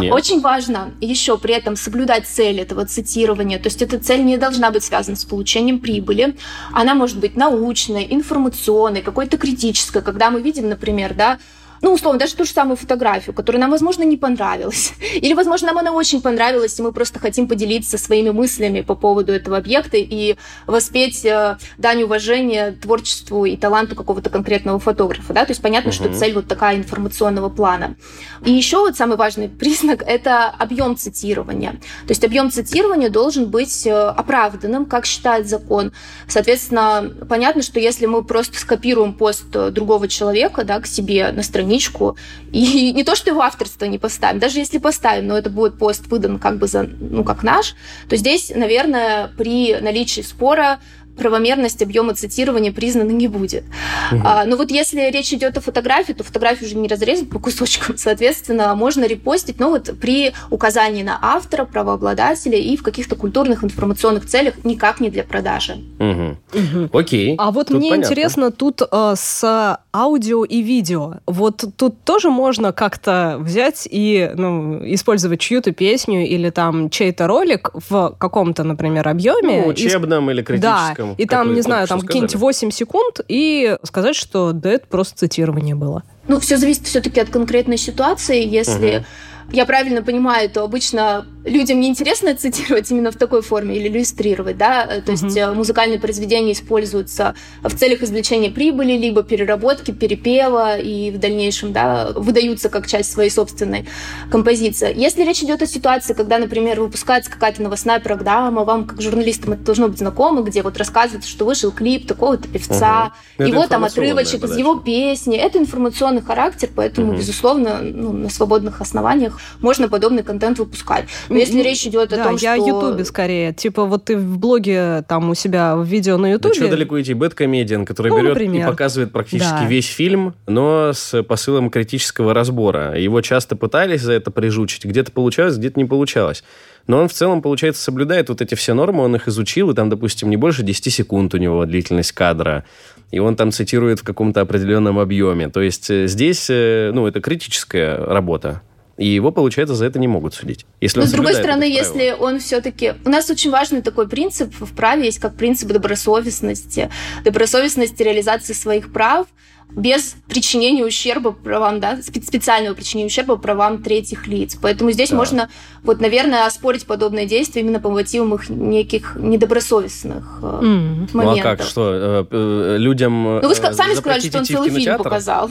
Нет. (laughs) Очень важно еще при этом соблюдать цель этого цитирования. То есть эта цель не должна быть связана с получением прибыли. Она может быть научной, информационной, какой-то критической. Когда мы видим, например, да, ну, условно, даже ту же самую фотографию, которая нам, возможно, не понравилась. (laughs) Или, возможно, нам она очень понравилась, и мы просто хотим поделиться своими мыслями по поводу этого объекта и воспеть э, дань уважения творчеству и таланту какого-то конкретного фотографа. Да? То есть понятно, угу. что цель вот такая информационного плана. И еще вот самый важный (laughs) признак – это объем цитирования. То есть объем цитирования должен быть э, оправданным, как считает закон. Соответственно, понятно, что если мы просто скопируем пост другого человека да, к себе на странице, страничку, и (laughs) не то, что его авторство не поставим, даже если поставим, но это будет пост выдан как бы за, ну, как наш, то здесь, наверное, при наличии спора правомерность объема цитирования признана не будет. Угу. А, но вот если речь идет о фотографии, то фотографию уже не разрезать по кусочкам, (laughs) соответственно, можно репостить, но вот при указании на автора, правообладателя и в каких-то культурных информационных целях никак не для продажи. Угу. Угу. Окей. А вот тут мне понятно. интересно тут э, с аудио и видео. Вот тут тоже можно как-то взять и ну, использовать чью-то песню или там чей-то ролик в каком-то, например, объеме. Ну, учебном и... или критическом. Да, и там, не знаю, там какие-нибудь 8 секунд, и сказать, что да, это просто цитирование было. Ну, все зависит все-таки от конкретной ситуации. Если угу я правильно понимаю, то обычно людям не интересно цитировать именно в такой форме или иллюстрировать, да, то есть mm-hmm. музыкальные произведения используются в целях извлечения прибыли, либо переработки, перепева и в дальнейшем, да, выдаются как часть своей собственной композиции. Если речь идет о ситуации, когда, например, выпускается какая-то новостная программа, вам как журналистам это должно быть знакомо, где вот рассказывается, что вышел клип такого-то певца, mm-hmm. его там отрывочек из его песни, это информационный характер, поэтому, mm-hmm. безусловно, ну, на свободных основаниях можно подобный контент выпускать. Но если речь идет да, о том, я что... я Ютубе скорее. Типа вот ты в блоге там у себя в видео на Ютубе... Да что далеко идти? Бэткомедиан, который ну, берет например. и показывает практически да. весь фильм, но с посылом критического разбора. Его часто пытались за это прижучить. Где-то получалось, где-то не получалось. Но он в целом, получается, соблюдает вот эти все нормы, он их изучил, и там, допустим, не больше 10 секунд у него длительность кадра, и он там цитирует в каком-то определенном объеме. То есть э, здесь, э, ну, это критическая работа. И его, получается, за это не могут судить. Если Но он с другой стороны, если он все-таки... У нас очень важный такой принцип в праве есть, как принцип добросовестности. Добросовестности реализации своих прав без причинения ущерба правам, да, спе- специального причинения ущерба правам третьих лиц. Поэтому здесь Да. можно, вот, наверное, оспорить подобные действия именно по мотивам их неких недобросовестных э, М. Ну а моментов. как, что, э, э, людям Ну, вы сами сказали, что он целый фильм показал.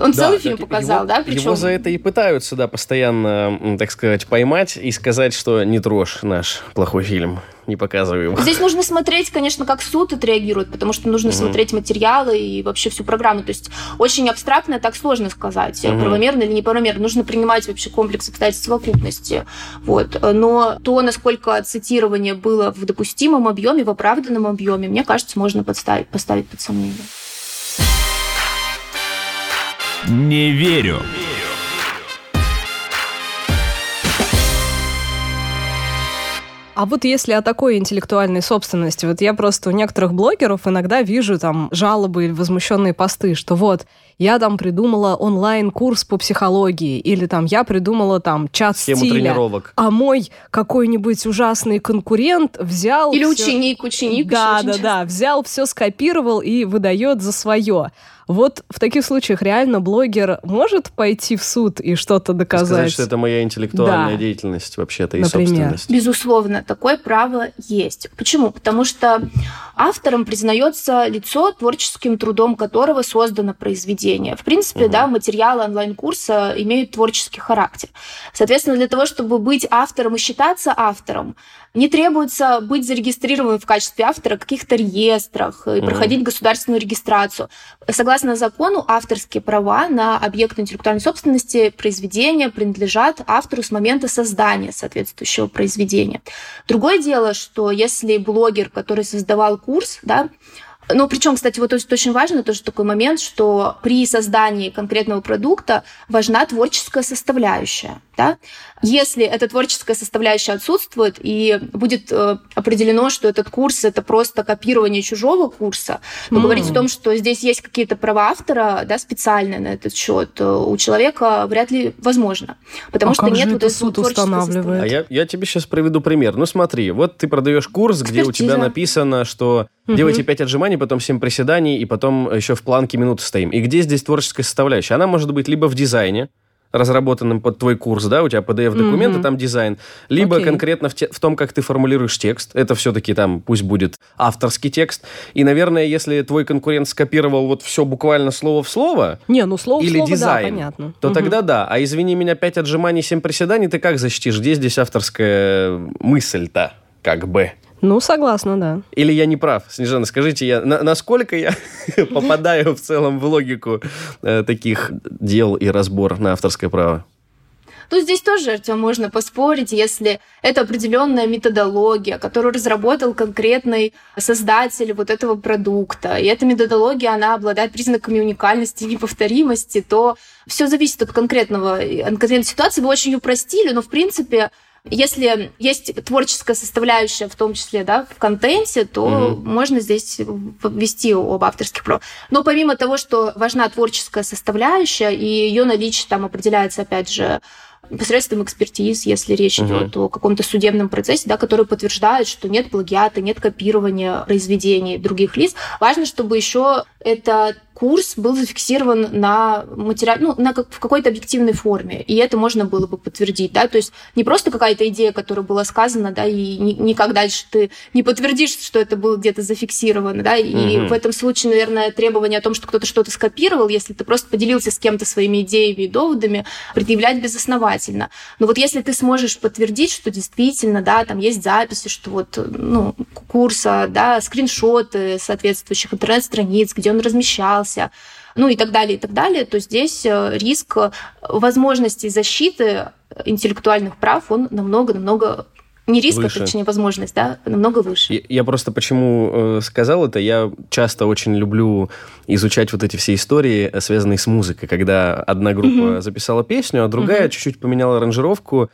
Он Да, целый фильм показал, его- да? Причем Его за это и пытаются, да, постоянно, так сказать, поймать и сказать, что не трожь наш плохой фильм, не показывай его. Здесь нужно смотреть, конечно, как суд отреагирует, потому что нужно Мгм. смотреть материалы и вообще всю программу. То есть очень абстрактно так сложно сказать, Мгм. правомерно или неправомерно. Нужно принимать вообще комплекс обстоятельств совокупности. Вот. Но то, насколько цитирование было в допустимом объеме, в оправданном объеме, мне кажется, можно подставить, поставить под сомнение. Не верю. А вот если о такой интеллектуальной собственности, вот я просто у некоторых блогеров иногда вижу там жалобы или возмущенные посты, что вот я там придумала онлайн-курс по психологии, или там я придумала там чат Схему стиля, тренировок. а мой какой-нибудь ужасный конкурент взял... Или всё- ученик, ученик. Да, да, очень да, взял, все скопировал и выдает за свое. Вот в таких случаях реально блогер может пойти в суд и что-то доказать? Сказать, что это моя интеллектуальная Да. деятельность вообще-то и Например. собственность. Безусловно, такое право есть. Почему? Потому что автором признается лицо, творческим трудом которого создано произведение. В принципе, Мгм. да, материалы онлайн-курса имеют творческий характер. Соответственно, для того, чтобы быть автором и считаться автором, не требуется быть зарегистрированным в качестве автора в каких-то реестрах и Мгм. проходить государственную регистрацию. Согласно закону, авторские права на объект интеллектуальной собственности произведения принадлежат автору с момента создания соответствующего произведения. Другое дело, что если блогер, который создавал курс, да, ну, причем, кстати, вот очень важно, тоже такой момент, что при создании конкретного продукта важна творческая составляющая. Да? Если эта творческая составляющая отсутствует и будет э, определено, что этот курс это просто копирование чужого курса, то М. говорить о том, что здесь есть какие-то права автора да, специальные на этот счет, э, у человека вряд ли возможно. Потому А что как нет же вот это этой суд устанавливает? А я, я тебе сейчас приведу пример. Ну смотри, вот ты продаешь курс, где у тебя Экспертиза. написано, что Мгм. делайте 5 отжиманий, потом 7 приседаний, и потом еще в планке минуты стоим. И где здесь творческая составляющая? Она может быть либо в дизайне, разработанным под твой курс, да, у тебя PDF-документ, Мгм. и там дизайн, либо Окей. конкретно в, те- в том, как ты формулируешь текст. Это все-таки там пусть будет авторский текст. И, наверное, если твой конкурент скопировал вот все буквально слово в слово, Не, ну слово в или слово, дизайн, да, понятно. то Мгм. тогда да. А извини меня, 5 отжиманий, 7 приседаний, ты как защитишь? Где здесь авторская мысль-то? Как бы. Ну, согласна, да. Или я не прав? Снежана, скажите, я, на- насколько я (laughs) попадаю в целом в логику э, таких дел и разбор на авторское право? Ну, здесь тоже, Артем, можно поспорить, если это определенная методология, которую разработал конкретный создатель вот этого продукта, и эта методология, она обладает признаками уникальности и неповторимости, то все зависит от конкретного, от конкретной ситуации. Вы очень упростили, но, в принципе, если есть творческая составляющая, в том числе, да, в контенте, то Мгм. можно здесь ввести об авторских правах. Но помимо того, что важна творческая составляющая, и ее наличие там определяется, опять же, посредством экспертиз, если речь Мгм. идет о каком-то судебном процессе, да, который подтверждает, что нет плагиата, нет копирования произведений других лиц. Важно, чтобы еще этот курс был зафиксирован на материал, ну, на как- в какой-то объективной форме, и это можно было бы подтвердить, да, то есть не просто какая-то идея, которая была сказана, да, и ни- никак дальше ты не подтвердишь, что это было где-то зафиксировано, да, и Мгм. в этом случае, наверное, требование о том, что кто-то что-то скопировал, если ты просто поделился с кем-то своими идеями и доводами, предъявлять безосновательно. Но вот если ты сможешь подтвердить, что действительно, да, там есть записи, что вот, ну, курса, да, скриншоты соответствующих интернет-страниц, где он размещался, ну и так далее, и так далее, то здесь э, риск э, возможностей защиты интеллектуальных прав, он намного-намного не риск, а Выше. точнее возможность, да, намного выше. Я, я просто почему э, сказал это, я часто очень люблю изучать вот эти все истории, э, связанные с музыкой, когда одна группа Мгм. записала песню, а другая Мгм. чуть-чуть поменяла аранжировку,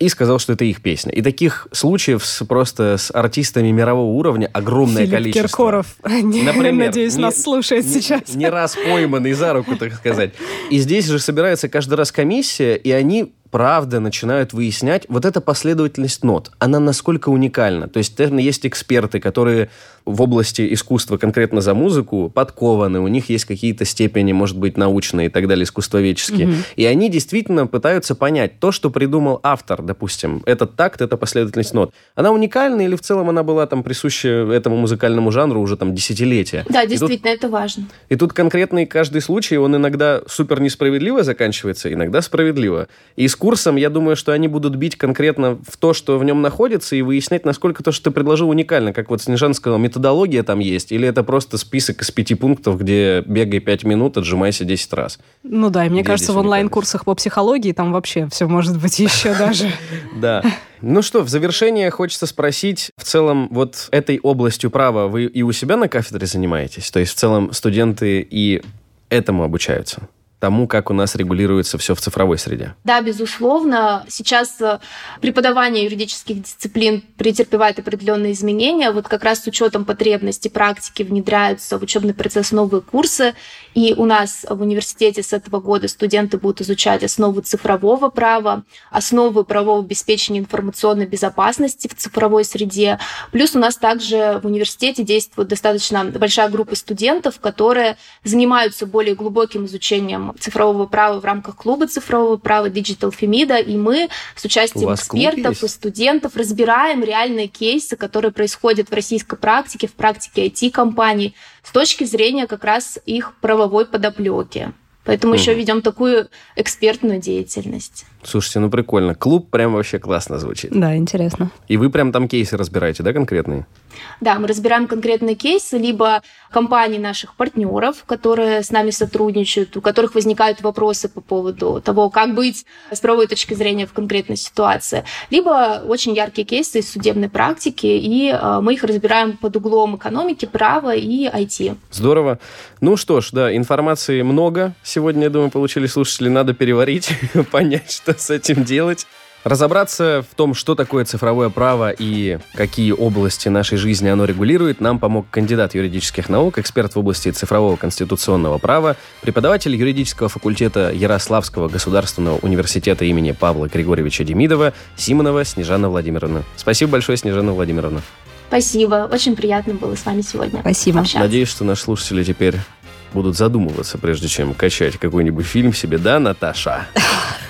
и сказал, что это их песня. И таких случаев с, просто с артистами мирового уровня огромное Филипп количество. Киркоров, (laughs) Например, надеюсь, не- нас слушает не- сейчас. Не раз пойманный за руку, так сказать. И здесь же собирается каждый раз комиссия, и они правда начинают выяснять вот эта последовательность нот. Она насколько уникальна. То есть, наверное, есть эксперты, которые в области искусства конкретно за музыку подкованы, у них есть какие-то степени, может быть, научные и так далее, искусствоведческие. И они действительно пытаются понять то, что придумал автор, допустим, этот такт, эта последовательность нот. Она уникальна или в целом она была там присуща этому музыкальному жанру уже там десятилетия? Да, И тут действительно, это важно. и тут конкретный каждый случай, он иногда супер несправедливо заканчивается, иногда справедливо. И курсом, я думаю, что они будут бить конкретно в то, что в нем находится, и выяснять, насколько то, что ты предложил, уникально. Как вот Снежан сказал, методология там есть, или это просто список из пяти пунктов, где бегай пять минут, отжимайся 10 раз. Ну да, и мне Где кажется, в онлайн-курсах по психологии там вообще все может быть еще (laughs) даже. Да. Ну что, в завершение хочется спросить, в целом, вот этой областью права вы и у себя на кафедре занимаетесь? То есть, в целом, студенты и этому обучаются? Тому, как у нас регулируется все в цифровой среде? Да, безусловно. Сейчас э, преподавание юридических дисциплин претерпевает определенные изменения. Вот как раз с учетом потребностей практики внедряются в учебный процесс новые курсы. И у нас в университете с этого года студенты будут изучать основы цифрового права, основы правового обеспечения информационной безопасности в цифровой среде. Плюс у нас также в университете действует достаточно большая группа студентов, которые занимаются более глубоким изучением цифрового права в рамках клуба цифрового права Digital Femida, и мы с участием экспертов и студентов разбираем реальные кейсы, которые происходят в российской практике, в практике IT-компаний, с точки зрения как раз их правовой подоплеки. Поэтому еще Мгм. ведем такую экспертную деятельность. Слушайте, ну прикольно. Клуб прям вообще классно звучит. Да, интересно. И вы прям там кейсы разбираете, да, конкретные? Да, мы разбираем конкретные кейсы, либо компаний наших партнеров, которые с нами сотрудничают, у которых возникают вопросы по поводу того, как быть с правовой точки зрения в конкретной ситуации, либо очень яркие кейсы из судебной практики, и э, мы их разбираем под углом экономики, права и IT. Здорово. Ну что ж, да, информации много. Сегодня, я думаю, получили слушатели. Надо переварить, (laughs) понять, что с этим делать. Разобраться в том, что такое цифровое право и какие области нашей жизни оно регулирует, нам помог кандидат юридических наук, эксперт в области цифрового конституционного права, преподаватель юридического факультета Ярославского государственного университета имени Павла Григорьевича Демидова Симонова Снежана Владимировна. Спасибо большое, Снежана Владимировна. Спасибо, очень приятно было с вами сегодня Спасибо. общаться. Надеюсь, что наши слушатели теперь будут задумываться, прежде чем качать какой-нибудь фильм себе, да, Наташа? (laughs)